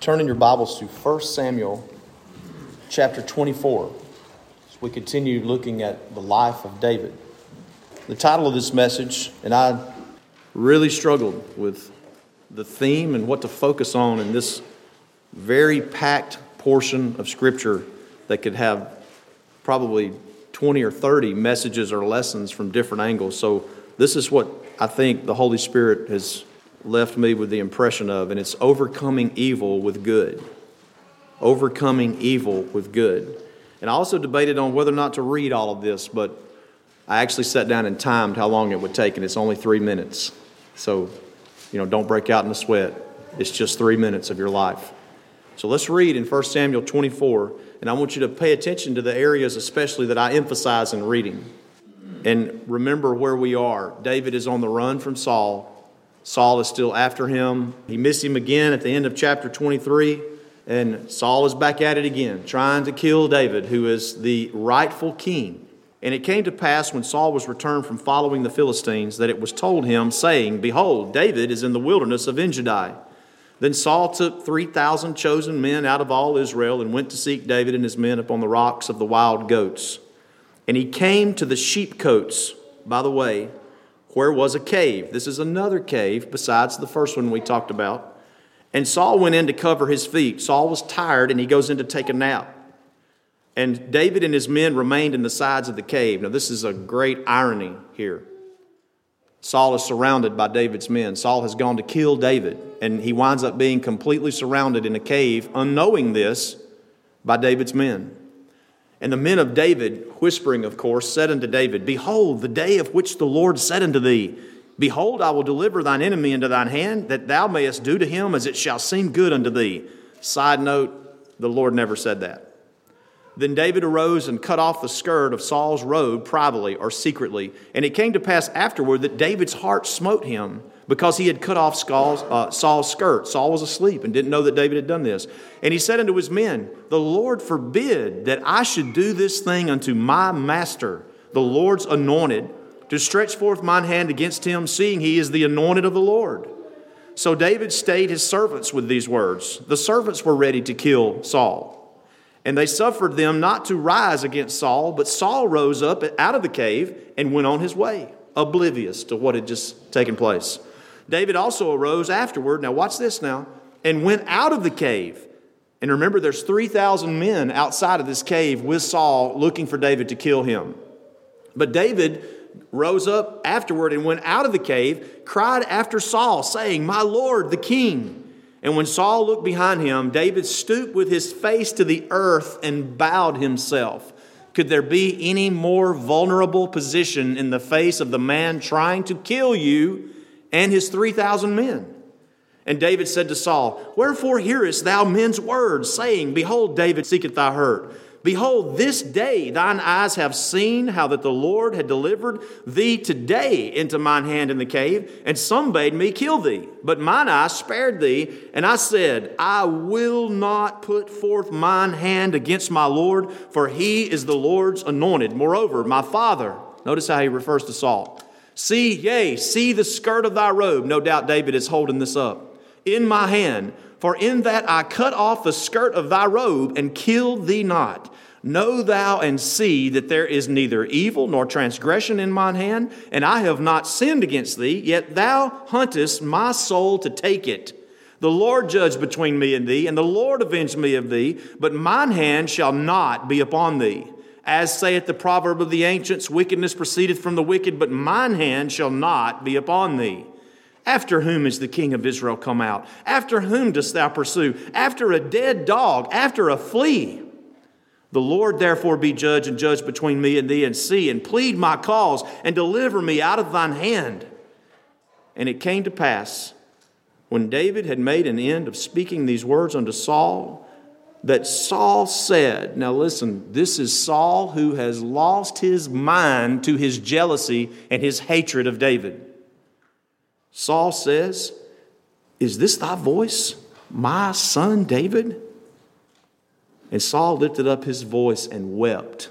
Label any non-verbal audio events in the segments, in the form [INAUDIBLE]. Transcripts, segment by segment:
Turn in your Bibles to 1 Samuel chapter 24 as we continue looking at the life of David. The title of this message, and I really struggled with the theme and what to focus on in this very packed portion of Scripture that could have probably 20 or 30 messages or lessons from different angles. So, this is what I think the Holy Spirit has left me with the impression of, and it's overcoming evil with good. Overcoming evil with good. And I also debated on whether or not to read all of this, but I actually sat down and timed how long it would take, and it's only three minutes. So, you know, don't break out in a sweat. It's just three minutes of your life. So let's read in 1 Samuel 24, and I want you to pay attention to the areas, especially that I emphasize in reading. And remember where we are. David is on the run from Saul. Saul is still after him. He missed him again at the end of chapter 23. And Saul is back at it again, trying to kill David, who is the rightful king. And it came to pass when Saul was returned from following the Philistines that it was told him, saying, Behold, David is in the wilderness of Engedi. Then Saul took 3,000 chosen men out of all Israel and went to seek David and his men upon the rocks of the wild goats. And he came to the sheepcotes by the way, where was a cave. This is another cave besides the first one we talked about. And Saul went in to cover his feet. Saul was tired and he goes in to take a nap. And David and his men remained in the sides of the cave. Now, this is a great irony here. Saul is surrounded by David's men. Saul has gone to kill David, and he winds up being completely surrounded in a cave, unknowing this, by David's men. And the men of David, whispering, of course, said unto David, Behold, the day of which the Lord said unto thee, Behold, I will deliver thine enemy into thine hand, that thou mayest do to him as it shall seem good unto thee. Side note, the Lord never said that. Then David arose and cut off the skirt of Saul's robe privately or secretly. And it came to pass afterward that David's heart smote him because he had cut off Saul's, uh, Saul's skirt. Saul was asleep and didn't know that David had done this. And he said unto his men, The Lord forbid that I should do this thing unto my master, the Lord's anointed, to stretch forth mine hand against him, seeing he is the anointed of the Lord. So David stayed his servants with these words. The servants were ready to kill Saul. And they suffered them not to rise against Saul, but Saul rose up out of the cave and went on his way, oblivious to what had just taken place. David also arose afterward. Now, watch this now, and went out of the cave. And remember, there's 3,000 men outside of this cave with Saul looking for David to kill him. But David rose up afterward and went out of the cave, cried after Saul, saying, My Lord, the king. And when Saul looked behind him, David stooped with his face to the earth and bowed himself. Could there be any more vulnerable position in the face of the man trying to kill you and his 3,000 men. And David said to Saul, Wherefore hearest thou men's words, saying, Behold, David seeketh thy hurt. Behold, this day thine eyes have seen how that the Lord had delivered thee today into mine hand in the cave, and some bade me kill thee. But mine eyes spared thee, and I said, I will not put forth mine hand against my Lord, for he is the Lord's anointed. Moreover, my father, notice how he refers to Saul. See, yea, see the skirt of thy robe. No doubt David is holding this up. In my hand, for in that I cut off the skirt of thy robe and killed thee not. Know thou and see that there is neither evil nor transgression in mine hand, and I have not sinned against thee, yet thou huntest my soul to take it. The Lord judge between me and thee, and the Lord avenge me of thee, but mine hand shall not be upon thee. As saith the proverb of the ancients, wickedness proceedeth from the wicked, but mine hand shall not be upon thee. After whom is the king of Israel come out? After whom dost thou pursue? After a dead dog, after a flea. The Lord therefore be judge and judge between me and thee, and see and plead my cause, and deliver me out of thine hand. And it came to pass, when David had made an end of speaking these words unto Saul, that Saul said, now listen, this is Saul who has lost his mind to his jealousy and his hatred of David. Saul says, Is this thy voice, my son David? And Saul lifted up his voice and wept.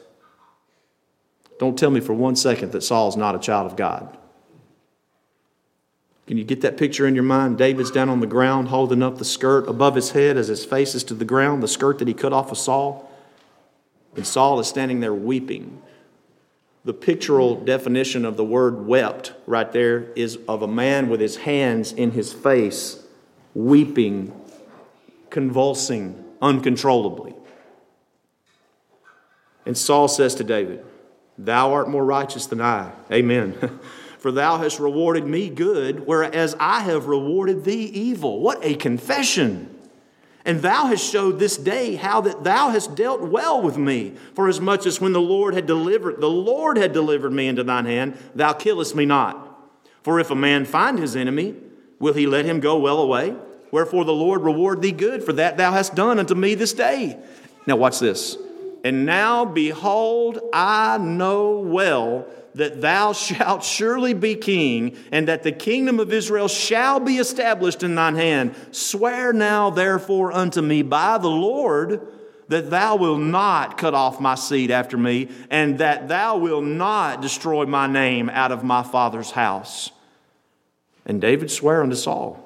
Don't tell me for one second that Saul is not a child of God. Can you get that picture in your mind? David's down on the ground holding up the skirt above his head as his face is to the ground, the skirt that he cut off of Saul. And Saul is standing there weeping. The pictorial definition of the word wept right there is of a man with his hands in his face, weeping, convulsing uncontrollably. And Saul says to David, Thou art more righteous than I. Amen. [LAUGHS] For thou hast rewarded me good, whereas I have rewarded thee evil. What a confession! And thou hast showed this day how that thou hast dealt well with me. For as much as when the Lord had delivered, the Lord had delivered me into thine hand, thou killest me not. For if a man find his enemy, will he let him go well away? Wherefore the Lord reward thee good for that thou hast done unto me this day. Now watch this. And now behold, I know well that thou [LAUGHS] shalt surely be king, and that the kingdom of Israel shall be established in thine hand. Swear now, therefore, unto me by the Lord that thou wilt not cut off my seed after me, and that thou wilt not destroy my name out of my father's house. And David sware unto Saul.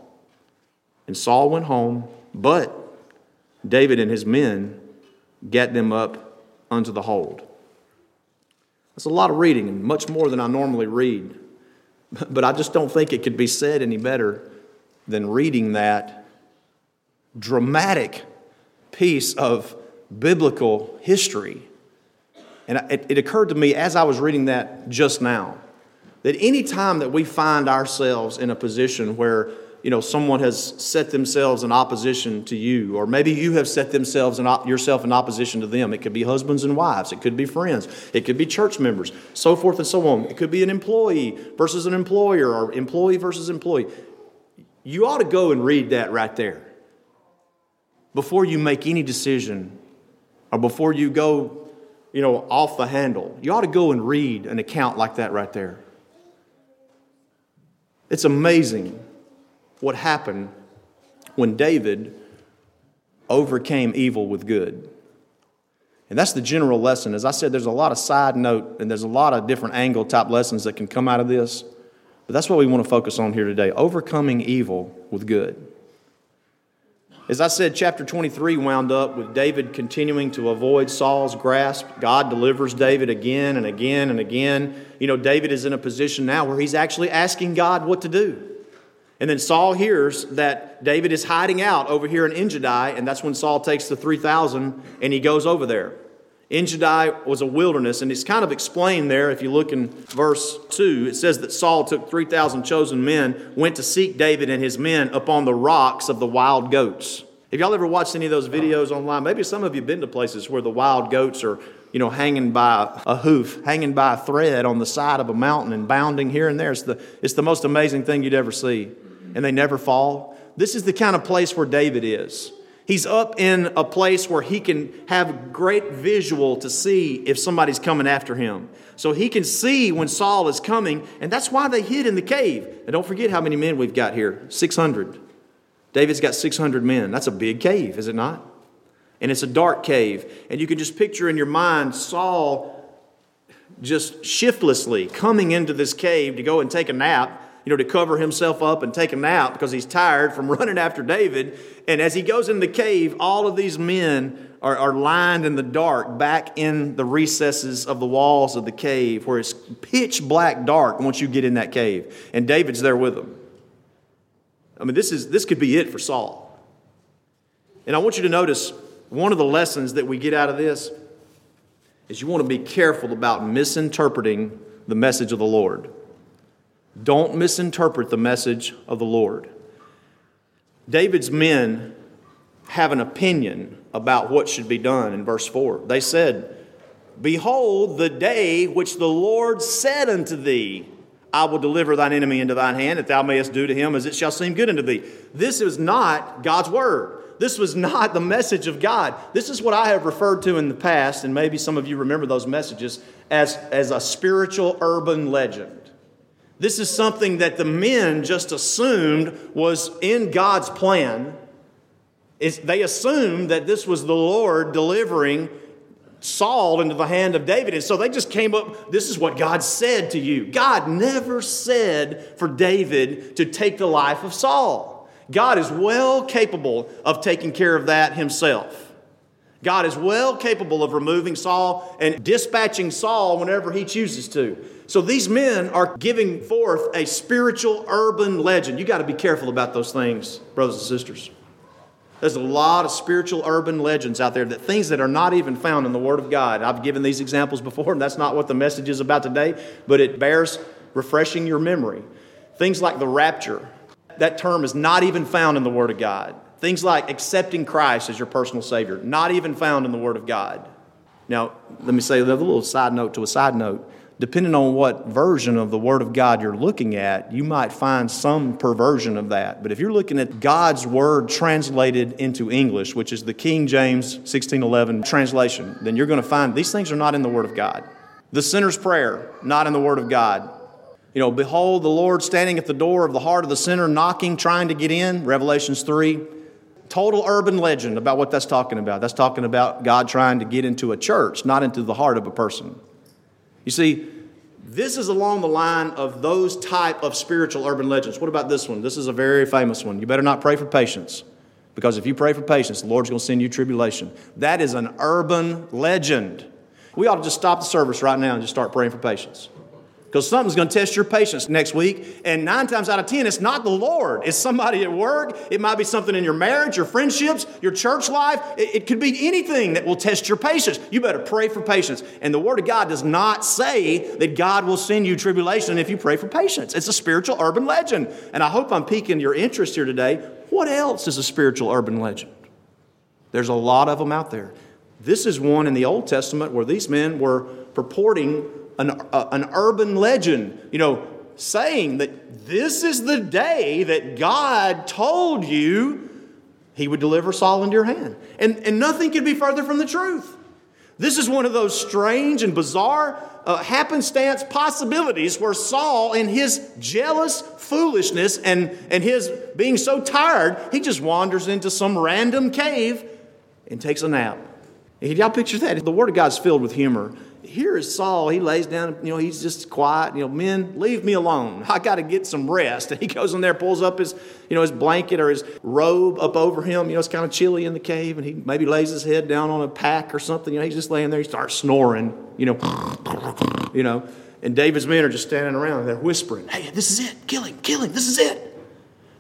And Saul went home, but David and his men get them up unto the hold. That's a lot of reading and much more than I normally read. [LAUGHS] But I just don't think it could be said any better than reading that dramatic piece of biblical history. And it, it, occurred to me as I was reading that just now that any time that we find ourselves in a position where you know someone has set themselves in opposition to you or maybe you have set themselves in op- yourself in opposition to them. It could be husbands and wives. It could be friends. It could be church members. So forth and so on. It could be an employee versus an employer or employee versus employee. You ought to go and read that right there. Before you make any decision or before you go you know off the handle. You ought to go and read an account like that right there. It's amazing what happened when David overcame evil with good. And that's the general lesson. As I said, there's a lot of side note and there's a lot of different angle type lessons that can come out of this. But that's what we want to focus on here today overcoming evil with good. As I said, chapter 23 wound up with David continuing to avoid Saul's grasp. God delivers David again and again and again. You know, David is in a position now where he's actually asking God what to do. And then Saul hears that David is hiding out over here in Engedi, and that's when Saul takes the 3,000 and he goes over there. Engedi was a wilderness, and it's kind of explained there. If you look in verse 2, it says that Saul took 3,000 chosen men, went to seek David and his men upon the rocks of the wild goats. Have y'all ever watched any of those videos online? Maybe some of you have been to places where the wild goats are, you know, hanging by a hoof, hanging by a thread on the side of a mountain and bounding here and there. It's the, it's the most amazing thing you'd ever see and they never fall. This is the kind of place where David is. He's up in a place where he can have great visual to see if somebody's coming after him. So he can see when Saul is coming, and that's why they hid in the cave. And don't forget how many men we've got here 600. David's got 600 men. That's a big cave, is it not? And it's a dark cave. And you can just picture in your mind Saul just shiftlessly coming into this cave to go and take a nap you know, to cover himself up and take a nap because he's tired from [LAUGHS] running after David. And as he goes in the cave, all of these men are, are lined in the dark back in the recesses of the walls of the cave where it's pitch black dark once you get in that cave. And David's there with them. I mean, this, is, this could be it for Saul. And I want you to notice one of the lessons that we get out of this is you want to be careful about misinterpreting the message of the Lord. Don't misinterpret the message of the Lord. David's men have an opinion about what should be done in verse 4. They said, Behold, the day which the Lord said unto thee, I will deliver thine enemy into thine hand, that thou mayest do to him as it shall seem good unto thee. This is not God's word. This was not the message of God. This is what I have referred to in the past, and maybe some of you remember those messages, as, as a spiritual urban legend. This is something that the men just assumed was in God's plan. It's, they assumed that this was the Lord delivering Saul into the hand of David. And so they just came up, this is what God said to you. God never said for David to take the life of Saul. God is well capable of taking care of that himself. God is well capable of removing Saul and dispatching Saul whenever he chooses to. So these men are giving forth a spiritual urban legend. You got to be careful about those things, brothers and sisters. There's a lot of spiritual urban legends out there that things that are not even found in the Word of God. I've given these examples before, and that's not what the message is about today, but it bears refreshing your memory. Things like the rapture, that term is not even found in the Word of God. Things like accepting Christ as your personal Savior, not even found in the Word of God. Now, let me say a little side note to a side note depending on what version of the Word of God you're looking at, you might find some perversion of that. But if you're looking at God's Word translated into English, which is the King James 1611 translation, then you're going to find these things are not in the Word of God. The sinner's prayer, not in the Word of God. You know, behold the Lord standing at the door of the heart of the sinner, knocking, trying to get in, Revelations 3. Total urban legend about what that's talking about. That's talking about God trying to get into a church, not into the heart of a person. You see, this is along the line of those type of spiritual urban legends. What about this one? This is a very famous one. You better not pray for patience. Because if you pray for patience, the Lord's going to send you tribulation. That is an urban legend. We ought to just stop the service right now and just start praying for patience because something's going to test your patience next week. And nine times out of ten, it's not the Lord. It's somebody at work. It might be something in your marriage, your friendships, your church life. It, it, could be anything that will test your patience. You better pray for patience. And the Word of God does not say that God will send you tribulation if you pray for patience. It's a spiritual urban legend. And I hope I'm piquing your interest here today. What else is a spiritual urban legend? There's a lot of them out there. This is one in the Old Testament where these men were purporting an, uh, an urban legend, you know, saying that this is the day that God told you he would deliver Saul into your hand. And, and nothing could be further from the truth. This is one of those strange and bizarre uh, happenstance possibilities where Saul, in his jealous foolishness and, and his being so tired, he just wanders into some random cave and takes a nap. Y'all picture that? The Word of God's filled with humor here is Saul. He lays down, you know, he's just quiet. You know, men, leave me alone. [LAUGHS] I got to get some rest. And he goes in there, pulls up his, you know, his blanket or his robe up over him. You know, it's kind of chilly in the cave, and he maybe lays his head down on a pack or something. You know, he's just laying there. He starts snoring. You know, [LAUGHS] you know. And David's men are just standing around. They're whispering, "Hey, this is it. Kill him. Kill him. This is it."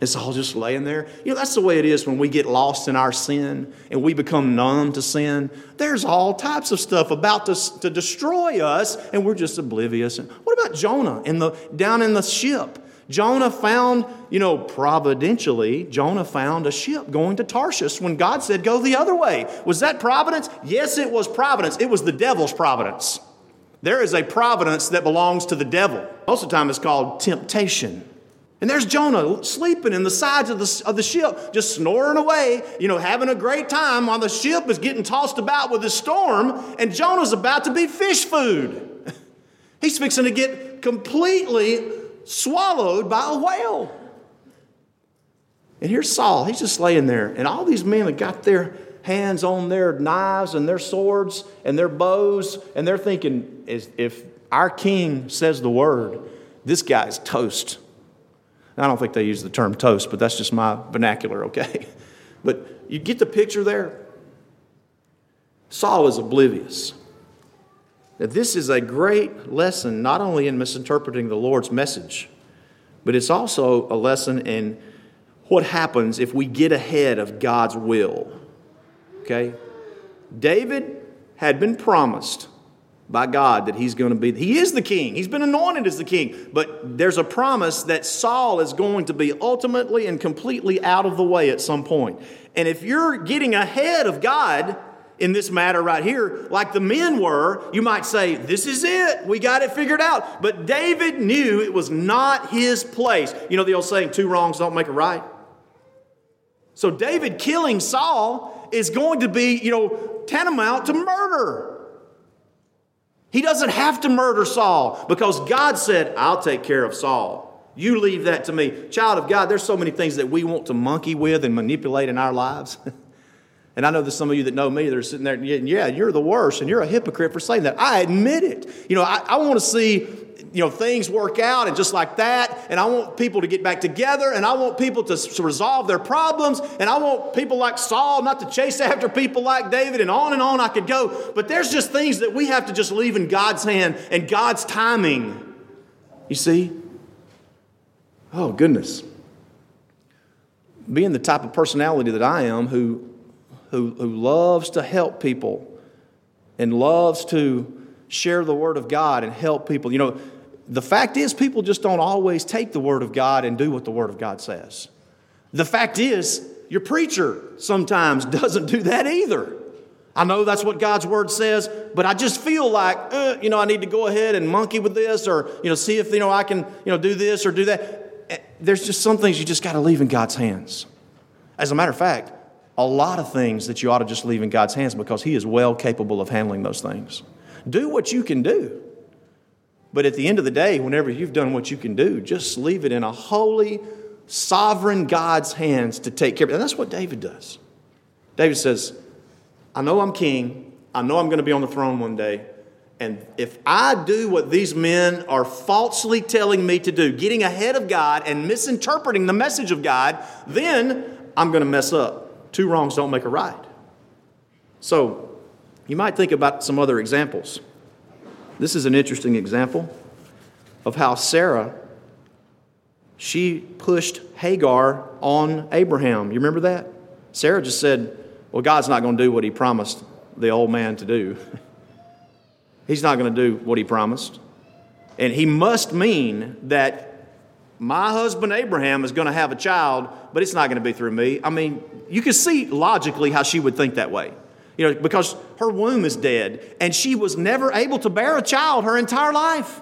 It's all just laying there. You know, that's the way it is when we get lost in our sin and we become numb to sin. There's all types of stuff about to, to destroy us, and we're just oblivious. And What about Jonah in the, down in the ship? Jonah found, you know, providentially, Jonah found a ship going to Tarshish when God said, go the other way. Was that providence? Yes, it was providence. It was the devil's providence. There is a providence that belongs to the devil. Most of the time, it's called temptation. And there's Jonah sleeping in the sides of the, of the ship, just snoring away, you know, having a great time while the ship is getting tossed about with the storm, and Jonah's about to be fish food. [LAUGHS] He's fixing to get completely swallowed by a whale. And here's Saul. He's just laying there, and all these men have got their hands on their knives and their swords and their bows, and they're thinking, if our king says the word, this guy's toast. I don't think they use the term toast, but that's just my vernacular, okay? [LAUGHS] But you get the picture there? Saul is oblivious. Now, this is a great lesson, not only in misinterpreting the Lord's message, but it's also a lesson in what happens if we get ahead of God's will. Okay? David had been promised by God that he's going to be, he is the king. He's been anointed as the king. But there's a promise that Saul is going to be ultimately and completely out of the way at some point. And if you're getting ahead of God in this matter right here, like the men were, you might say, This is it. We got it figured out. But David knew it was not his place. You know the old saying, two wrongs don't make a right? So David killing Saul is going to be, you know, tantamount to murder. He doesn't have to murder Saul because God said, I'll take care of Saul. You leave that to me. Child of God, there's so many things that we want to monkey with and manipulate in our lives. [LAUGHS] And I know there's some of you that know me that are sitting there, and, yeah, you're the worst, and you're a hypocrite for saying that. I admit it. You know, I, I want to see you know things work out and just like that and i want people to get back together and i want people to, to resolve their problems and i want people like saul not to chase [LAUGHS] after people like david and on and on i could go. But there's just things that we have to just leave in god's hand and god's timing. You see? Oh goodness. Being the type of personality that i am who who, who loves to help people and loves to share the Word of God and help people. You know, the fact is, people just don't always take the Word of God and do what the Word of God says. The fact is, your preacher sometimes [LAUGHS] doesn't do that either. I know that's what God's Word says, but I just feel like, uh, you know, I need to go ahead and monkey with this or, you know, see if, you know, I can, you know, do this or do that. Eh, there's just some things you just got to leave in God's hands. As a matter of fact, a lot of things that you ought to just leave in God's hands because He is well capable of handling those things. Do what you can do. But at the end of the day, whenever you've done what you can do, just leave it in a holy, sovereign God's hands to take care of it. And that's what David does. David says, I know I'm king. I know I'm going to be on the throne one day. And if I do what these men are falsely telling me to do, getting ahead of God and misinterpreting the message of God, then I'm going to mess up. Two wrongs don't make a right. So, you might think about some other examples. This is an interesting example of how Sarah she pushed Hagar on Abraham. You remember that? Sarah just said, "Well, God's not going to do what he promised the old man to do. [LAUGHS] He's not going to do what he promised." And he must mean that my husband Abraham is going to have a child, but it's not going to be through me. I mean, you can see logically how she would think that way. You know, because her womb is dead and she was never able to bear a child her entire life.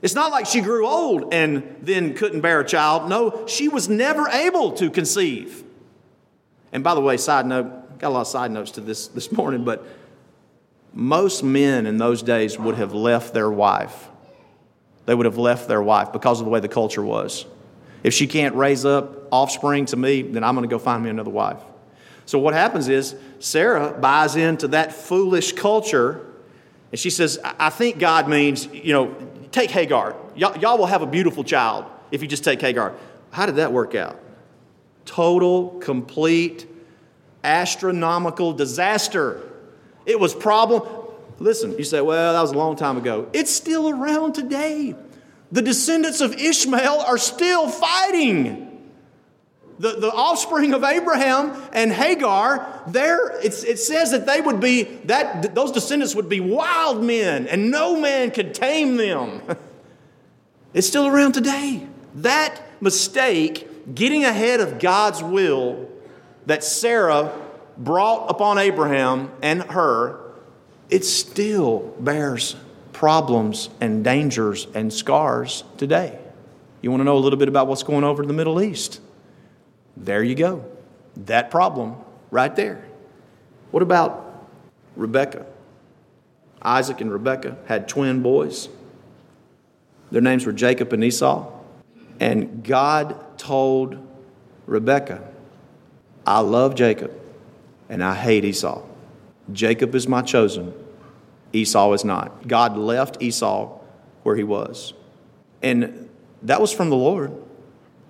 It's not like she grew old and then couldn't bear a child. No, she was never able to conceive. And by the way, side note, got a lot of side notes to this this morning, but most men in those days would have left their wife they would have left their wife because of the way the culture was. If she can't raise up offspring to me, then I'm going to go find me another wife. So what happens is Sarah buys into that foolish culture and she says, I think God means, you know, take Hagar. Y'all, y'all will have a beautiful child if you just take Hagar. How did that work out? Total, complete, astronomical disaster. It was problem. Listen, you say, well, that was a long time ago. It's still around today. The descendants of Ishmael are still fighting. The, the offspring of Abraham and Hagar, there it says that they would be that those descendants would be wild men, and no man could tame them. [LAUGHS] It's still around today. That mistake, getting ahead of God's will, that Sarah brought upon Abraham and her, it still bears problems and dangers and scars today. You want to know a little bit about what's going over in the Middle East? There you go. That problem right there. What about Rebecca? Isaac and Rebecca had twin boys. Their names were Jacob and Esau. And God told Rebecca, I love Jacob and I hate Esau. Jacob is my chosen, Esau is not. God left Esau where he was. And that was from the Lord.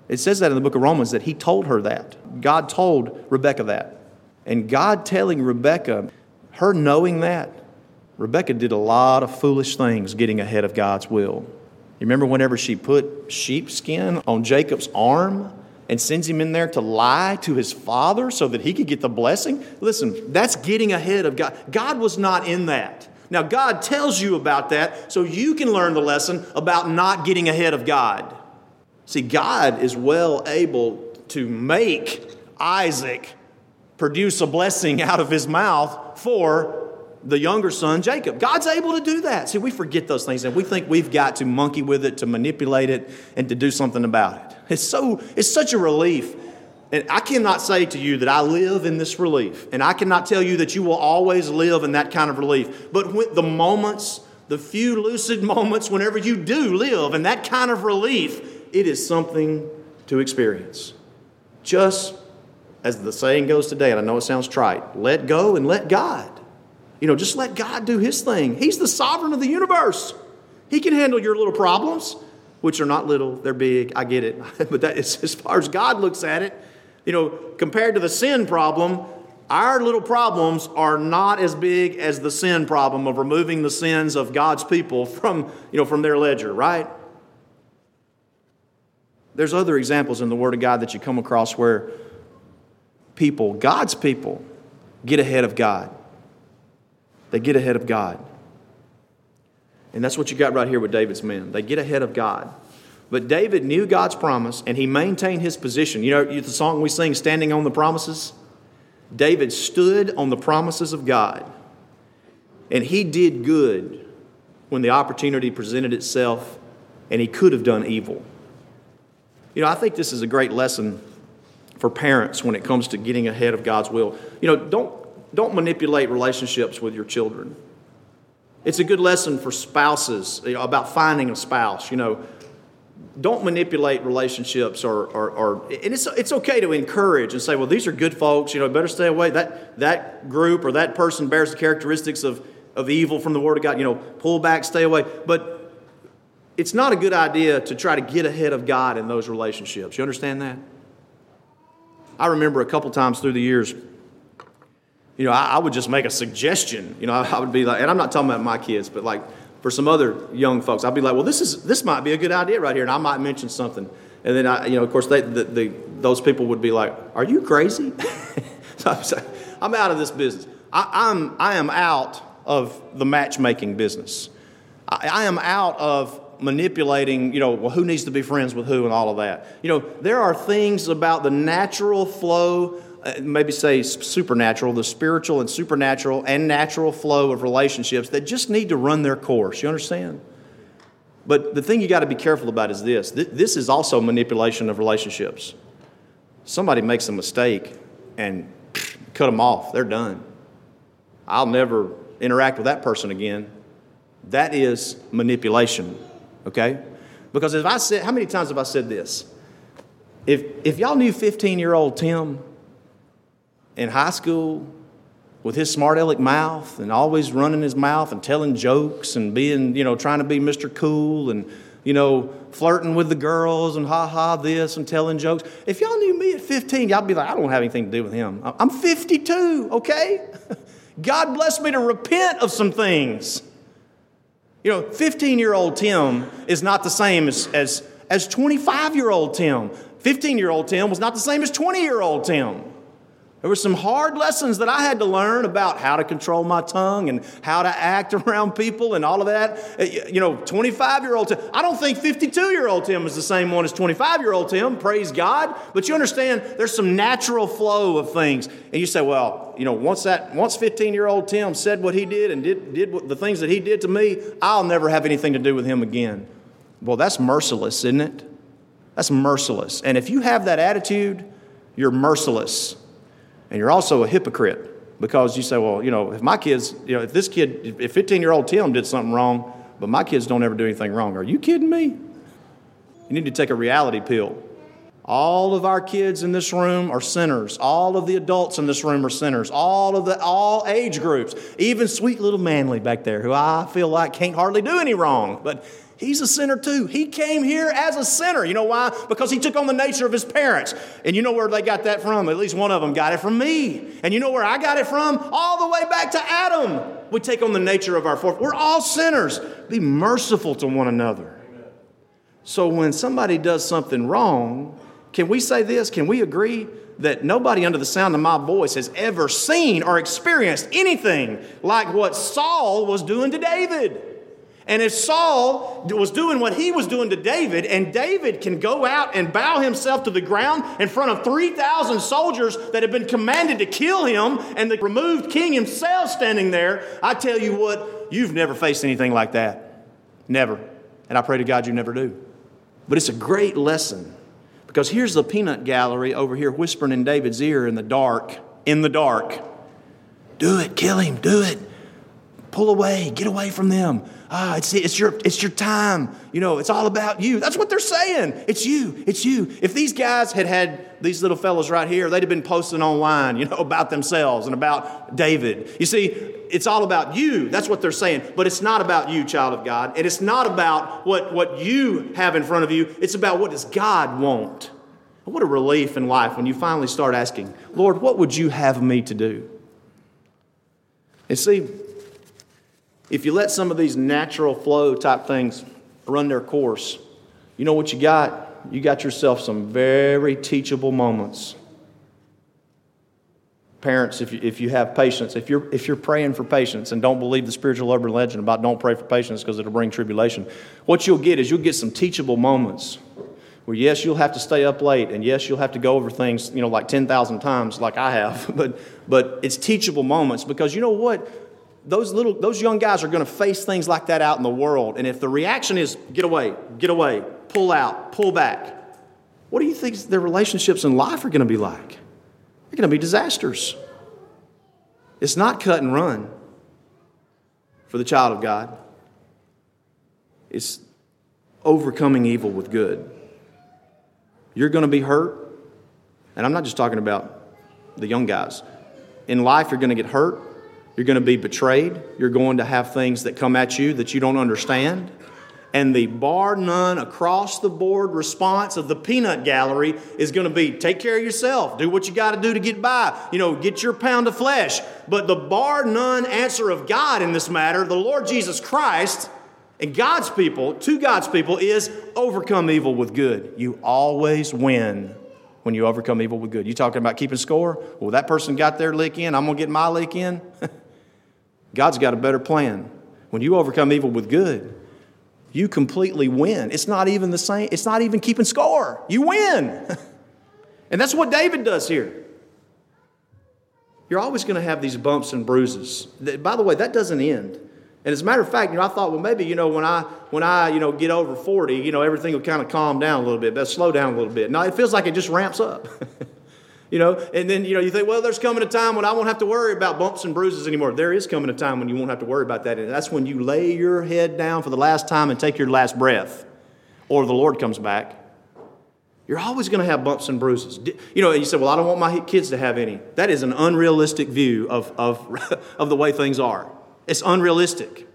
It says that in the book of Romans that he told her that. God told Rebecca that. And God telling Rebecca, her knowing that, Rebecca did a lot of foolish things getting ahead of God's will. You remember whenever she put sheepskin on Jacob's arm and sends him in there to lie to his father so that he could get the blessing? Listen, that's getting ahead of God. God was not in that. Now, God tells you about that so you can learn the lesson about not getting ahead of God. See, God is well able to make Isaac produce a blessing out of his mouth for the younger son, Jacob. God's able to do that. See, we forget those things and we think we've got to monkey with it, to manipulate it, and to do something about it. It's so it's such a relief. And I cannot say to you that I live in this relief. And I cannot tell you that you will always live in that kind of relief. But when the moments, the few lucid moments, whenever you do live in that kind of relief, it is something to experience. Just as the saying goes today, and I know it sounds trite, let go and let God. You know, just let God do his thing. He's the sovereign of the universe. He can handle your little problems, which are not little, they're big. I get it. [LAUGHS] but that is as far as God looks at it. You know, compared to the sin problem, our little problems are not as big as the sin problem of removing the sins of God's people from, you know, from their ledger, right? There's other examples in the Word of God that you come across where people, God's people, get ahead of God. They get ahead of God. And that's what you got right here with David's men. They get ahead of God. But David knew God's promise and he maintained his position. You know the song we sing, Standing on the Promises? David stood on the promises of God. And he did good when the opportunity presented itself and he could have done evil. You know, I think this is a great lesson for parents when it comes to getting ahead of God's will. You know, don't, don't manipulate relationships with your children. It's a good lesson for spouses you know, about finding a spouse. You know, don't manipulate relationships or, or, or, and it's, it's okay to encourage and say, well, these are good folks, you know, better stay away. That, that group or that person bears the characteristics of, of evil from the Word of God, you know, pull back, stay away. But it's not a good idea to try to get ahead of God in those relationships. You understand that? I remember a couple times through the years, you know, I, I, would just make a suggestion. You know, I, I, would be like, and I'm not talking about my kids, but like for some other young folks, I'd be like, well, this is this might be a good idea right here, and I might mention something, and then I, you know, of course, they, the, the, those people would be like, are you crazy? [LAUGHS] so I'm I'm out of this business. I, am I am out of the matchmaking business. I, I am out of manipulating, you know, well, who needs to be friends with who and all of that. You know, there are things about the natural flow uh, maybe say supernatural, the spiritual and supernatural and natural flow of relationships that just need to run their course. You understand? But the thing you got to be careful about is this this is also manipulation of relationships. Somebody makes a mistake and cut them off, they're done. I'll never interact with that person again. That is manipulation, okay? Because if I said, how many times have I said this? If, if y'all knew 15 year old Tim, in high school with his smart aleck mouth and always running his mouth and telling jokes and being, you know, trying to be Mr. Cool and, you know, flirting with the girls and ha ha this and telling jokes. If y'all knew me at 15, y'all be like, I don't have anything to do with him. I'm 52, okay? [LAUGHS] God bless me to repent of some things. You know, 15 year old Tim is not the same as, as, as 25 year old Tim. 15 year old Tim was not the same as 20 year old Tim. There were some hard lessons that I had to learn about how to control my tongue and how to act [LAUGHS] around people and all of that. Uh, you know, 25 year old Tim, I don't think 52 year old Tim is the same one as 25 year old Tim, praise God. But you understand, there's some natural flow of things. And you say, well, you know, once that, once 15 year old Tim said what he did and did, did the things that he did to me, I'll never have anything to do with him again. Well, that's merciless, isn't it? That's merciless. And if you have that attitude, you're merciless. And you're also a hypocrite because you say, well, you know, if my kids, you know, if this kid, if 15 year old Tim did something wrong, but my kids don't ever do anything wrong, are you kidding me? You need to take a reality pill. All of our kids in this room are sinners. All of the adults in this room are sinners. All of the all age groups, even sweet little Manly back there, who I feel like can't hardly do any wrong, but He's a sinner too. He came here as a sinner. You know why? Because he took on the nature of his parents. And you know where they got that from? At least one of them got it from me. And you know where I got it from? All the way back to Adam. We take on the nature of our fourth. We're all sinners. Be merciful to one another. So when somebody does something wrong, can we say this? Can we agree that nobody under the sound of my voice has ever seen or experienced anything like what Saul was doing to David? And if Saul was doing what he was doing to David, and David can go out and bow himself to the ground in front of 3,000 soldiers that have been commanded to kill him, and the removed king himself standing there, I tell you what, you've never faced anything like that. Never. And I pray to God you never do. But it's a great lesson because here's the peanut gallery over here whispering in David's ear in the dark, in the dark. Do it, kill him, do it pull away, get away from them. Ah, it's, it's, your, it's your time. You know, it's all about you. That's what they're saying. It's you. It's you. If these guys had had these little fellows right here, they'd have been posting online, you know, [LAUGHS] about themselves and about David. You see, it's all about you. That's what they're saying. But it's not about you, child of God. And it's not about what, what you have in front of you. It's about what does God want. What a relief in life when you finally start asking, Lord, what would you have me to do? And see, if you let some of these natural flow type things run their course, you know what you got? You got yourself some very teachable moments. Parents, if you, if you have patience, if you're, if you're praying for patience and don't believe the spiritual urban legend about don't pray for patience because it'll bring tribulation, what you'll get is you'll get some teachable moments where yes, you'll have to stay up late, and yes, you'll have to go over things, you know, like 10,000 times like I have, [LAUGHS] but, but it's teachable moments because you know what? Those little those young guys are going to face things like that out in the world. And if the reaction is get away get away pull out pull back what do you think their relationships in life are going to be like? They're going to be disasters. It's not cut and run for the child of god. It's overcoming evil with good. You're going to be hurt and i'm not just talking about the young guys. In life you're going to get hurt you're going to be betrayed. You're going to have things that come at you that you don't understand. And the bar none across the board response of the peanut gallery is going to be take care of yourself, do what you got to do to get by, you know, get your pound of flesh. But the bar none answer of God in this matter, the Lord Jesus Christ, and God's people, to God's people, is overcome evil with good. You always win when you overcome evil with good. You talking about keeping score? Well, that person got their lick in, I'm going to get my lick in. [LAUGHS] God's got a better plan. When you overcome evil with good, you completely win. It's not even the same, it's not even keeping score. You win. [LAUGHS] and that's what David does here. You're always going to have these bumps and bruises. By the way, that doesn't end. And as a matter of fact, you know, I thought, well, maybe, you know, when I when I, you know, get over 40, you know, everything will kind of calm down a little bit, but slow down a little bit. Now it feels like it just ramps up. [LAUGHS] You know, and then you know you think, well, there's coming a time when I won't have to worry about bumps and bruises anymore. There is coming a time when you won't have to worry about that, and that's when you lay your head down for the last time and take your last breath, or the Lord comes back. You're always going to have bumps and bruises. You know, and you say, well, I don't want my kids to have any. That is an unrealistic view of, of, [LAUGHS] of the way things are. It's unrealistic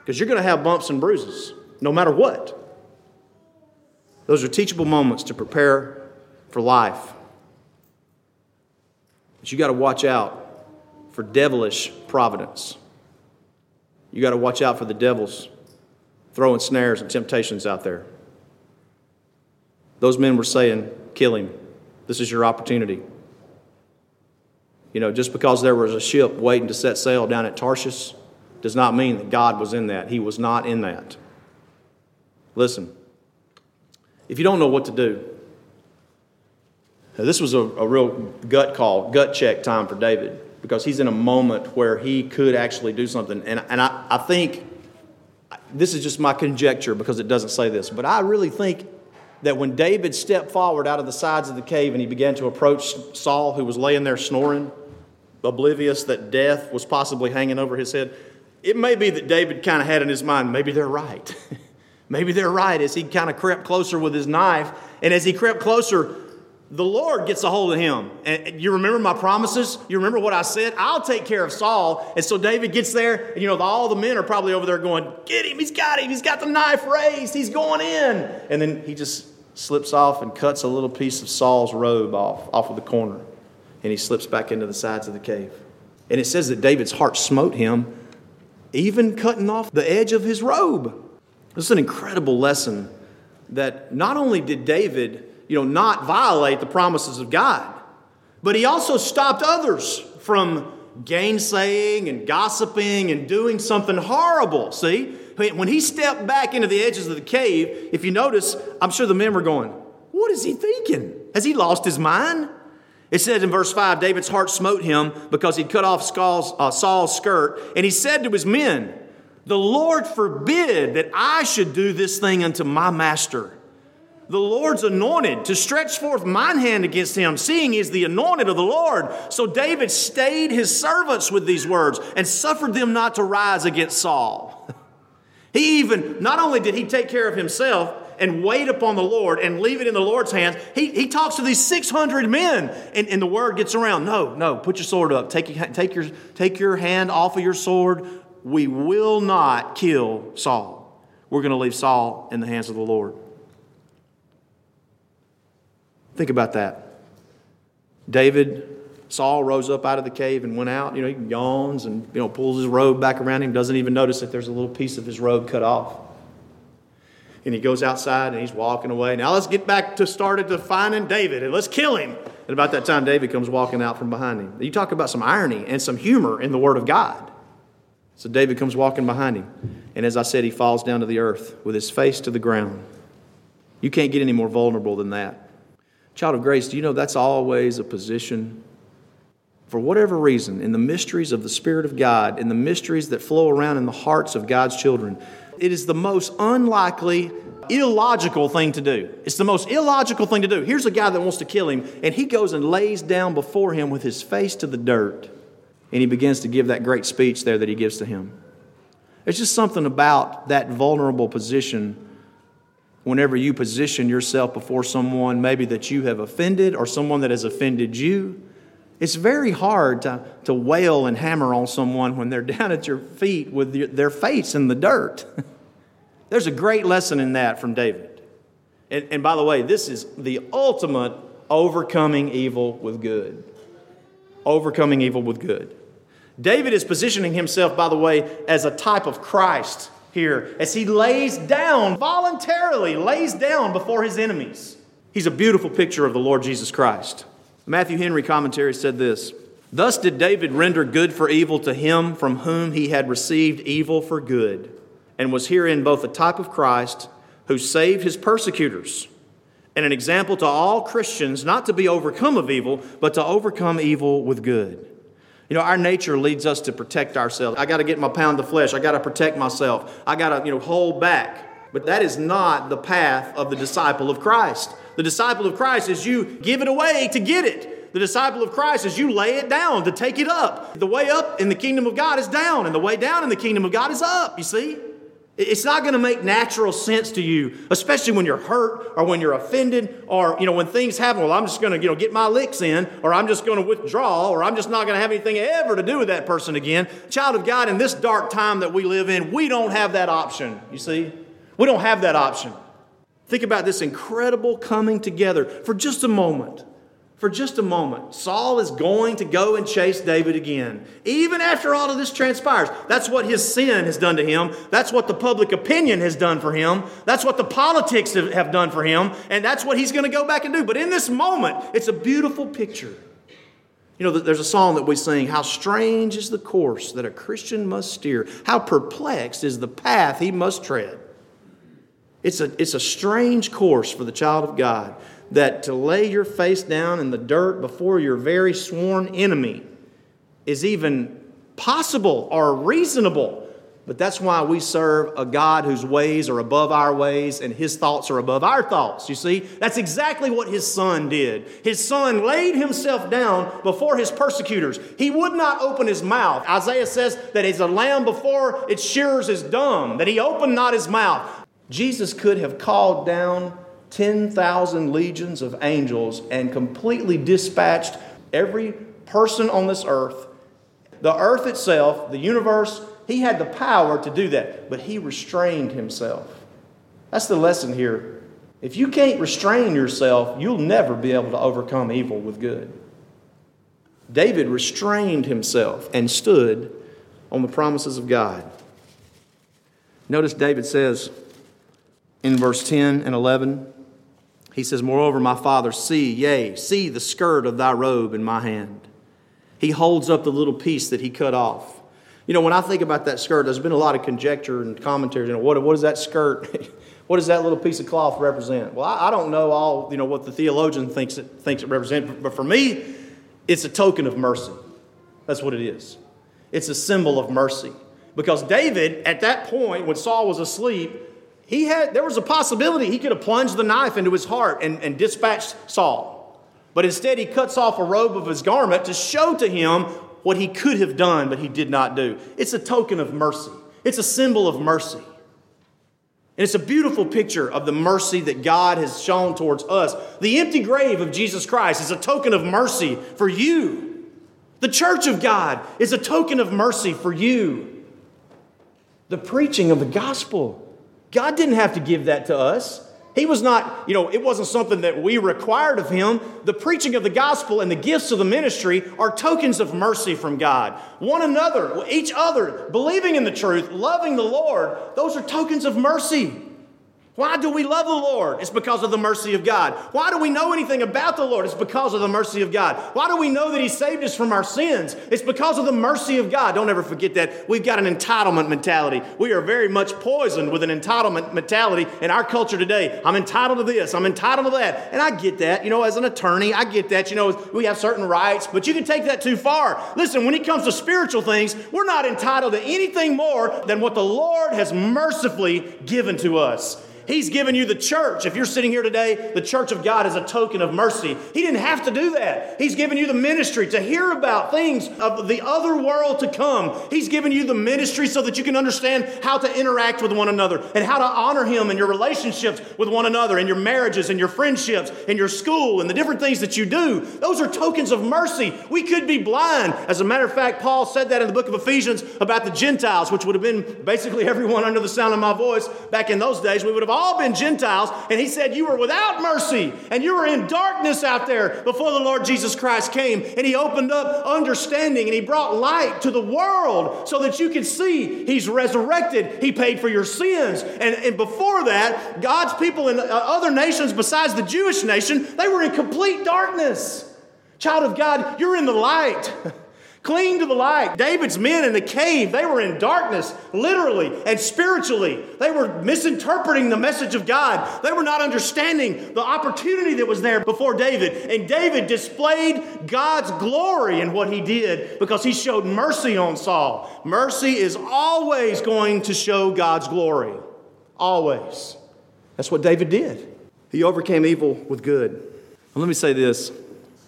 because you're going to have bumps and bruises no matter what. Those are teachable moments to prepare for life. But you got to watch out for devilish providence. You got to watch out for the devils throwing snares and temptations out there. Those men were saying, Kill him. This is your opportunity. You know, just because there was a ship waiting to set sail down at Tarshish does not mean that God was in that. He was not in that. Listen, if you don't know what to do, this was a, a real gut call, gut check time for David because he's in a moment where he could actually do something. And, and I, I think this is just my conjecture because it doesn't say this, but I really think that when David stepped forward out of the sides of the cave and he began to approach Saul, who was laying there snoring, oblivious that death was possibly hanging over his head, it may be that David kind of had in his mind, maybe they're right. [LAUGHS] maybe they're right as he kind of crept closer with his knife. And as he crept closer, the Lord gets a hold of him. And you remember my promises? You remember what I said? I'll take care of Saul. And so David gets there, and you know, all the men are probably over there going, Get him, he's got him, he's got the knife raised, he's going in. And then he just slips off and cuts a little piece of Saul's robe off, off of the corner. And he slips back into the sides of the cave. And it says that David's heart smote him, even cutting off the edge of his robe. This is an incredible lesson that not only did David you know, not violate the promises of God. But he also stopped others from gainsaying and gossiping and doing something horrible. See? When he stepped back into the edges of the cave, if you notice, I'm sure the men were going, What is he thinking? Has he lost his mind? It says in verse 5 David's heart smote him because he'd cut off Saul's, uh, Saul's skirt, and he said to his men, The Lord forbid that I should do this thing unto my master. The Lord's anointed, to stretch forth mine hand against him, seeing he is the anointed of the Lord. So David stayed his servants with these words and suffered them not to rise against Saul. [LAUGHS] He even, not only did he take care of himself, and wait upon the Lord and leave it in the Lord's hands. He, he talks to these 600 men, and, and the word gets around. No, no, put your sword up. Take, take, your, take your hand off of your sword. We will not kill Saul. We're going to leave Saul in the hands of the Lord. Think about that. David, Saul rose up out of the cave and went out. You know, he yawns and you know pulls his robe back around him. Doesn't even notice that there's a little piece of his robe cut off and he goes outside and he's walking away. Now let's get back to started to finding David and let's kill him. And about that time, David comes walking out from behind him. You talk about some irony and some humor in the Word of God. So David comes walking behind him. And as I said, he falls down to the earth with his face to the ground. You can't get any more vulnerable than that. Child of grace, do you know that's always a position? For whatever reason, in the mysteries of the Spirit of God, in the mysteries that flow around in the hearts of God's children, it is the most unlikely, illogical thing to do. It's the most illogical thing to do. Here's a guy that wants to kill him, and he goes and lays down before him with his face to the dirt, and he begins to give that great speech there that he gives to him. There's just something about that vulnerable position whenever you position yourself before someone maybe that you have offended or someone that has offended you. It's very hard to, to wail and hammer on someone when they're [LAUGHS] down at your feet with your, their face in the dirt. [LAUGHS] There's a great lesson in that from David. And, and by the way, this is the ultimate overcoming evil with good. Overcoming evil with good. David is positioning himself, by the way, as a type of Christ here as he lays down, voluntarily lays down before his enemies. He's a beautiful picture of the Lord Jesus Christ. Matthew Henry commentary said this Thus did David render good for evil to him from whom he had received evil for good, and was herein both a type of Christ who saved his persecutors, and an example to all Christians not to be overcome of evil, but to overcome evil with good. You know, our nature leads us to protect ourselves. I got to get my pound of flesh. I got to protect myself. I got to, you know, hold back. But that is not the path of the disciple of Christ. The disciple of Christ is you give it away to get it. The disciple of Christ is you lay it down to take it up. The way up in the kingdom of God is down, and the way down in the kingdom of God is up, you see? It's not going to make natural sense to you, especially when you're hurt or when you're offended or, you know, when things happen. Well, I'm just going to, you know, get my licks in or I'm just going to withdraw or I'm just not going to have anything ever to do with that person again. Child of God, in this dark time that we live in, we don't have that option, you see? We don't have that option. Think about this incredible coming together for just a moment. For just a moment, Saul is going to go and chase David again. Even after all of this transpires. That's what his sin has done to him. That's what the public opinion has done for him. That's what the politics have done for him. And that's what he's going to go back and do. But in this moment, it's a beautiful picture. You know, there's a song that we sing How strange is the course that a Christian must steer, how perplexed is the path he must tread. It's a, it's a strange course for the child of God that to lay your face down in the dirt before your very sworn enemy is even possible or reasonable. But that's why we serve a God whose ways are above our ways and his thoughts are above our thoughts. You see, that's exactly what his son did. His son laid himself down before his persecutors. He would not open his mouth. Isaiah says that as a lamb before its shearers is dumb, that he opened not his mouth. Jesus could have called down 10,000 legions of angels and completely dispatched every person on this earth, the earth itself, the universe. He had the power to do that, but he restrained himself. That's the lesson here. If you can't restrain yourself, you'll never be able to overcome evil with good. David restrained himself and stood on the promises of God. Notice David says, in verse 10 and 11. He says, Moreover, my father, see, yea, see the skirt of thy robe in my hand. He holds up the little piece that he cut off. You know, when I think about that skirt, there's been a lot of conjecture and commentary. You know, what, what does that skirt, [LAUGHS] what does that little piece of cloth represent? Well, I, I don't know all, you know, what the theologian thinks it, thinks it represents, but for me, it's a token of mercy. That's what it is. It's a symbol of mercy. Because David, at that point, when Saul was asleep, he had, there was a possibility he could have plunged the knife into his heart and, and dispatched Saul. But instead, he cuts off a robe of his garment to show to him what he could have done, but he did not do. It's a token of mercy, it's a symbol of mercy. And it's a beautiful picture of the mercy that God has shown towards us. The empty grave of Jesus Christ is a token of mercy for you. The church of God is a token of mercy for you. The preaching of the gospel God didn't have to give that to us. He was not, you know, it wasn't something that we required of him. The preaching of the gospel and the gifts of the ministry are tokens of mercy from God. One another, each other, believing in the truth, loving the Lord, those are tokens of mercy. Why do we love the Lord? It's because of the mercy of God. Why do we know anything about the Lord? It's because of the mercy of God. Why do we know that He saved us from our sins? It's because of the mercy of God. Don't ever forget that. We've got an entitlement mentality. We are very much poisoned with an entitlement mentality in our culture today. I'm entitled to this, I'm entitled to that. And I get that. You know, as an attorney, I get that. You know, we have certain rights, but you can take that too far. Listen, when it comes to spiritual things, we're not entitled to anything more than what the Lord has mercifully given to us. He's given you the church. If you're sitting here today, the church of God is a token of mercy. He didn't have to do that. He's given you the ministry to hear about things of the other world to come. He's given you the ministry so that you can understand how to interact with one another and how to honor Him in your relationships with one another, in your marriages, in your friendships, in your school, and the different things that you do. Those are tokens of mercy. We could be blind. As a matter of fact, Paul said that in the book of Ephesians about the Gentiles, which would have been basically [LAUGHS] everyone under the sound of my voice back in those days. We would have all been Gentiles. And he said, You were without mercy and you were in darkness out there before the Lord Jesus Christ came. And he opened up understanding and he brought light to the world so that you could see he's resurrected. He paid for your sins. And, and before that, God's people in uh, other nations besides the Jewish nation, they were in complete darkness. Child of God, you're in the light. [LAUGHS] Cling to the light. David's men in the cave, they were in darkness, literally and spiritually. They were misinterpreting the message of God. They were not understanding the opportunity that was there before David. And David displayed God's glory in what he did because he showed mercy on Saul. Mercy is always going to show God's glory. Always. That's what David did. He overcame evil with good. Well, let me say this.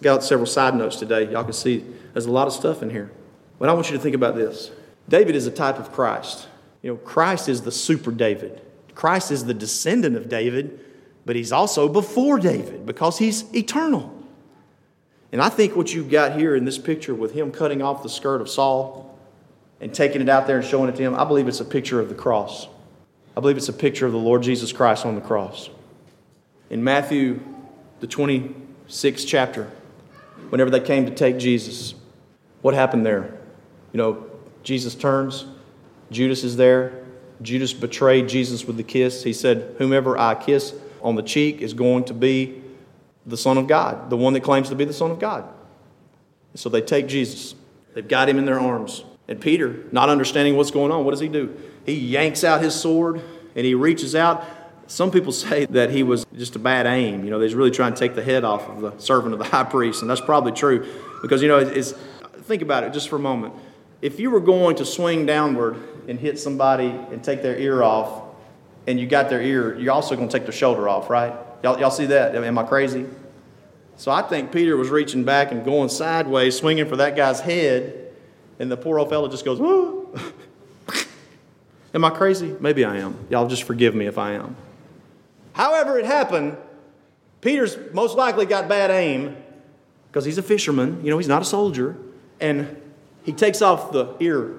Got several side notes today. Y'all can see there's a lot of stuff in here. But I want you to think about this David is a type of Christ. You know, Christ is the super David, Christ is the descendant of David, but he's also before David because he's eternal. And I think what you've got here in this picture with him cutting off the skirt of Saul and taking it out there and showing it to him, I believe it's a picture of the cross. I believe it's a picture of the Lord Jesus Christ on the cross. In Matthew, the 26th chapter, whenever they came to take Jesus, what happened there? You know, Jesus turns, Judas is there. Judas betrayed Jesus with the kiss. He said, Whomever I kiss on the cheek is going to be the Son of God, the one that claims to be the Son of God. So they take Jesus, they've got him in their arms. And Peter, not understanding what's going on, what does he do? He yanks out his sword and he reaches out. Some people [LAUGHS] say that he was just a bad aim. You know, he's really trying to take the head off of the servant of the high priest, and that's probably true because, you know, it's, think about it just for a moment. If you were going to swing downward and hit somebody and take their ear off, and you got their ear, you're also going to take their shoulder off, right? Y'all, y'all see that? Am I crazy? So I think Peter was reaching back and going sideways, swinging for that guy's head, and the poor old fellow just goes, [LAUGHS] Am I crazy? Maybe I am. Y'all just forgive me if I am. However, it happened, Peter's most likely got bad aim because he's a fisherman. You know, he's not a soldier and he takes off the ear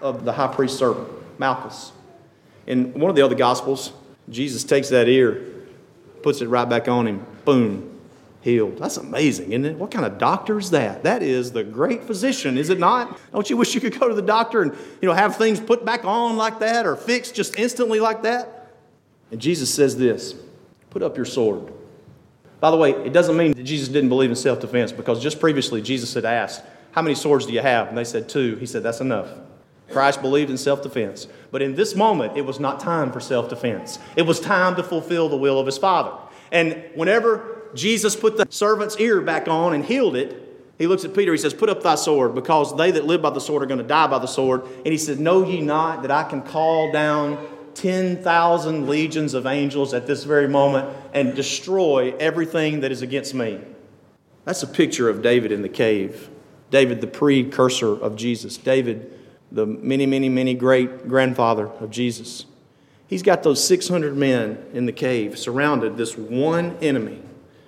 of the high priest's servant, Malchus. In one of the other gospels, Jesus takes that ear, puts it right back on him, boom, healed. That's amazing, isn't it? What kind of doctor is that? That is the great physician, is it not? Don't you wish you could go to the doctor and you know have things put back on like that or fixed just instantly like that? And Jesus says this: put up your sword. By the way, it doesn't mean that Jesus didn't believe in self-defense because just previously Jesus had asked, how many swords do you have? And they said, Two. He said, That's enough. Christ believed in self defense. But in this moment, it was not time for self defense. It was time to fulfill the will of his Father. And whenever Jesus put the servant's ear back on and healed it, he looks at Peter, he says, Put up thy sword, because they that live by the sword are going to die by the sword. And he said, Know ye not that I can call down 10,000 legions of angels at this very moment and destroy everything that is against me. That's a picture of David in the cave. David, the precursor of Jesus. David, the many, many, many great grandfather of Jesus. He's got those 600 men in the cave surrounded this one enemy.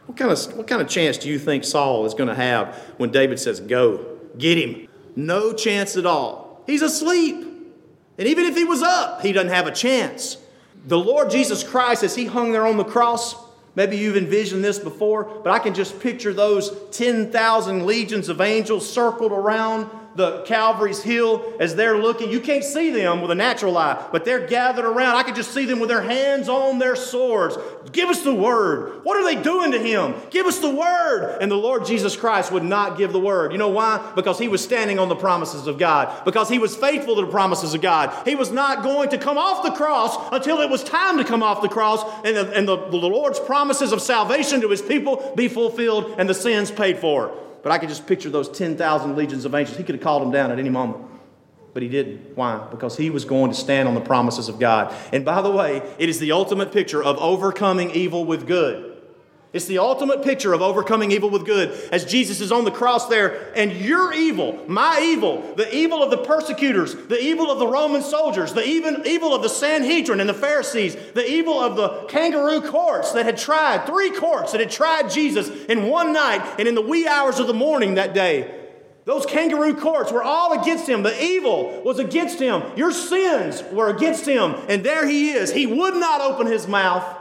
What kind of, what kind of chance do you think Saul is going to have when David says, Go, get him? No chance at all. He's asleep. And even if he was up, he doesn't have a chance. The Lord Jesus Christ, as he hung there on the cross, maybe you've envisioned this before, but I can just picture those 10,000 legions of angels circled around the Calvary's hill as they're looking. You can't see them with a natural eye, but they're gathered around. I can just see them with their hands on their swords. Give us the word. What are they doing to him? Give us the word. And the Lord Jesus Christ would not give the word. You know why? Because he was standing on the promises of God, because he was faithful to the promises of God. He was not going to come off the cross until it was time to come off the cross and the, and the, the Lord's promises of salvation to his people be fulfilled and the sins paid for. But I could just picture those 10,000 legions of angels. He could have called them down at any moment. But he didn't. Why? Because he was going to stand on the promises of God. And by the way, it is the ultimate picture of overcoming evil with good. It's the ultimate picture of overcoming evil with good as Jesus is on the cross there, and your evil, my evil, the evil of the persecutors, the evil of the Roman soldiers, the even evil of the Sanhedrin and the Pharisees, the evil of the kangaroo courts that had tried, three courts that had tried Jesus in one night and in the wee hours of the morning that day. Those kangaroo courts were all against him. The evil was against him. Your sins were against him. And there he is. He would not open his mouth.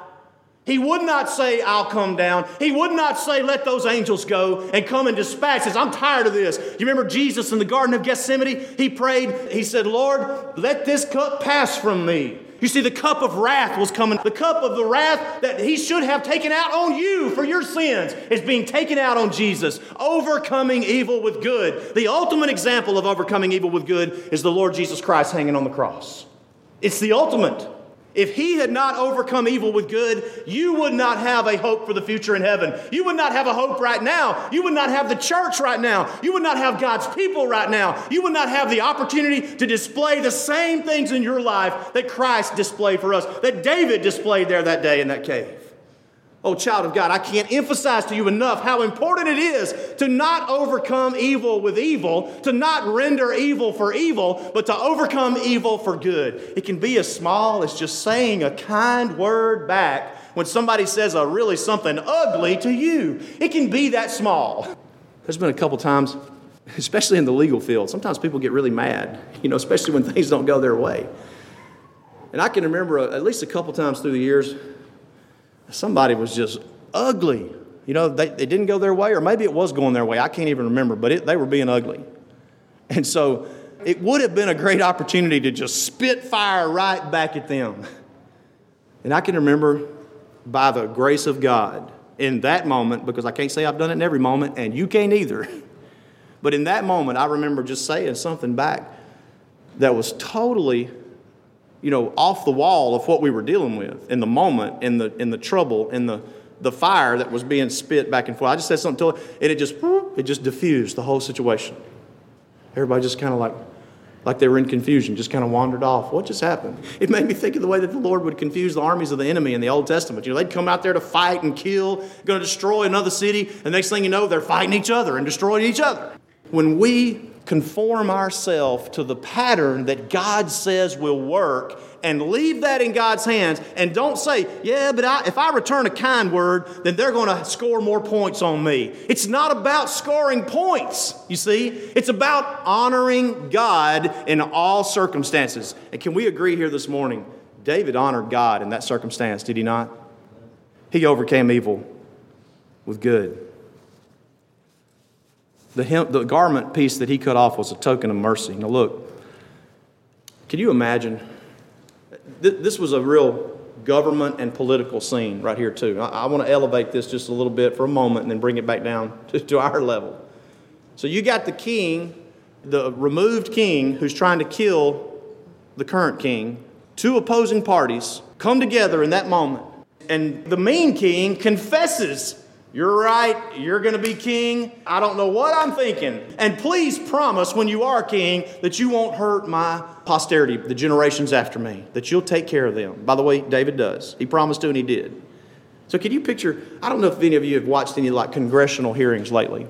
He would not say, I'll come down. He would not say, let those angels go and come and dispatch us. I'm tired of this. You remember Jesus in the Garden of Gethsemane? He prayed, he said, Lord, let this cup pass from me. You see, the cup of wrath was coming. The cup of the wrath that he should have taken out on you for your sins is being taken out on Jesus. Overcoming evil with good. The ultimate example of overcoming evil with good is the Lord Jesus Christ hanging on the cross. It's the ultimate. If he had not overcome evil with good, you would not have a hope for the future in heaven. You would not have a hope right now. You would not have the church right now. You would not have God's people right now. You would not have the opportunity to display the same things in your life that Christ displayed for us, that David displayed there that day in that cave. Oh, child of God, I can't emphasize to you enough how important it is to not overcome evil with evil, to not render evil for evil, but to overcome evil for good. It can be as small as just saying a kind word back when somebody says a really something ugly to you. It can be that small. There's been a couple times, especially in the legal field, sometimes people get really mad, you know, especially when [LAUGHS] things don't go their way. And I can remember at least a couple times through the years somebody was just ugly. You know, they, they didn't go their way, or maybe it was going their way. I can't even remember, but it, they were being ugly. And so it would have been a great opportunity to just spit fire right back at them. And I can remember by the grace of God in that moment, because I can't say I've done it in every moment, and you can't either. [LAUGHS] But in that moment, I remember just saying something back that was totally you know, off the wall of what we were dealing with in the moment, in the, in the trouble, in the, the fire that was being spit back and forth. I just said something to her, and it just, it just diffused the whole situation. Everybody just kind of like, like they were in confusion, just kind of wandered off. What just happened? It made me think of the way that the Lord would confuse the armies of the enemy in the Old Testament. You know, they'd come out there to fight and kill, going to destroy another city, and next thing you know, they're fighting each other and destroying each other. When we conform ourselves to the pattern that God says will work and leave that in God's hands and don't say, yeah, but I, if I return a kind word, then they're going to score more points on me. It's not about scoring points, you see. It's about honoring God in all circumstances. And can we agree here this morning? David honored God in that circumstance, did he not? He overcame evil with good. The, hem, the garment piece that he cut off was a token of mercy. Now, look, can you imagine? This was a real government and political scene right here, too. I, want to elevate this just a little bit for a moment and then bring it back down [LAUGHS] to our level. So, you got the king, the removed king, who's trying to kill the current king. Two opposing parties come together in that moment, and the mean king confesses You're right. You're going to be king. I don't know what I'm thinking. And please promise when you are king that you won't hurt my posterity, the generations after me, that you'll take care of them. By the way, David does. He promised to and he did. So can you picture? I don't know if any of you have watched any like congressional hearings lately.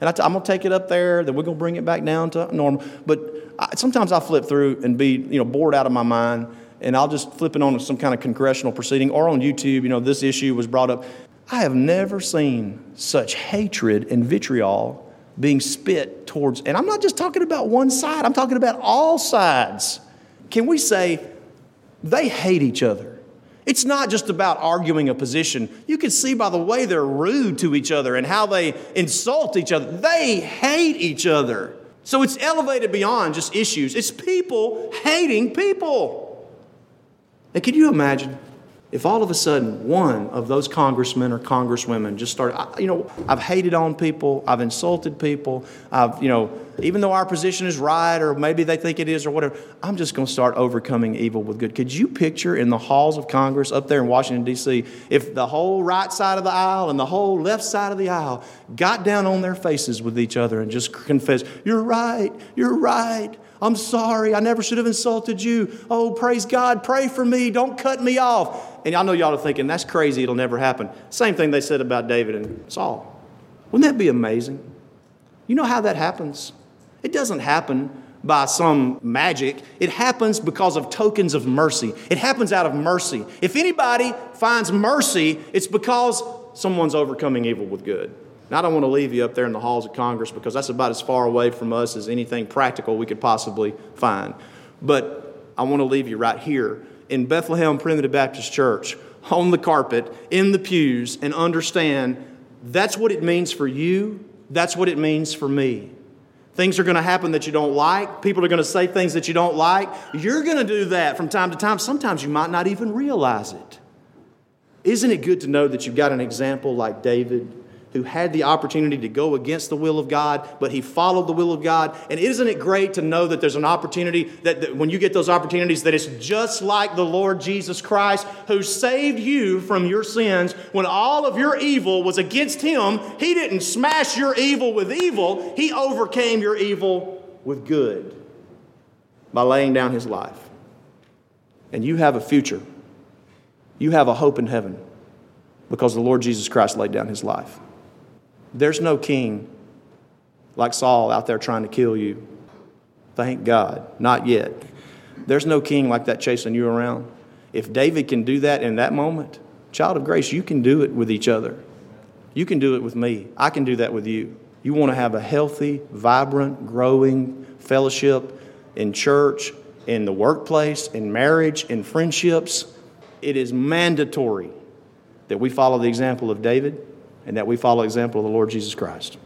And I t- I'm going to take it up there, then we're going to bring it back down to normal. But I, sometimes I flip through and be you know bored out of my mind and I'll just flip it on some kind of congressional proceeding or on YouTube, you know, this issue was brought up. I have never seen such hatred and vitriol being spit towards, and I'm not just talking about one side, I'm talking about all sides. Can we say they hate each other? It's not just about arguing a position. You can see by the way they're rude to each other and how they insult each other. They hate each other. So it's elevated beyond just issues, it's people hating people. And can you imagine if all of a sudden one of those congressmen or congresswomen just started, you know, I've hated on people, I've insulted people, I've, you know, even though our position is right or maybe they think it is or whatever, I'm just going to start overcoming evil with good. Could you picture in the halls of Congress up there in Washington, D.C., if the whole right side of the aisle and the whole left side of the aisle got down on their faces with each other and just confessed, You're right, you're right. I'm sorry. I never should have insulted you. Oh, praise God. Pray for me. Don't cut me off. And I know y'all are thinking, that's crazy. It'll never happen. Same thing they said about David and Saul. Wouldn't that be amazing? You know how that happens? It doesn't happen by some magic. It happens because of tokens of mercy. It happens out of mercy. If anybody finds mercy, it's because someone's overcoming evil with good. I don't want to leave you up there in the halls of Congress because that's about as far away from us as anything practical we could possibly find. But I want to leave you right here in Bethlehem Primitive Baptist Church, on the carpet, in the pews, and understand that's what it means for you, that's what it means for me. Things are going to happen that you don't like. People are going to say things that you don't like. You're going to do that from time to time. Sometimes you might not even realize it. Isn't it good to know that you've got an example like David who had the opportunity to go against the will of God, but he followed the will of God. And isn't it great to know that there's an opportunity that, that, when you get those opportunities, that it's just like the Lord Jesus Christ who saved you from your sins when all of your evil was against him. He didn't smash your evil with evil, he overcame your evil with good by laying down his life. And you have a future. You have a hope in heaven because the Lord Jesus Christ laid down his life. There's no king like Saul out there trying to kill you. Thank God. Not yet. There's no king like that chasing you around. If David can do that in that moment, child of grace, you can do it with each other. You can do it with me. I can do that with you. You want to have a healthy, vibrant, growing fellowship in church, in the workplace, in marriage, in friendships. It is mandatory that we follow the example of David and that we follow example of the Lord Jesus Christ.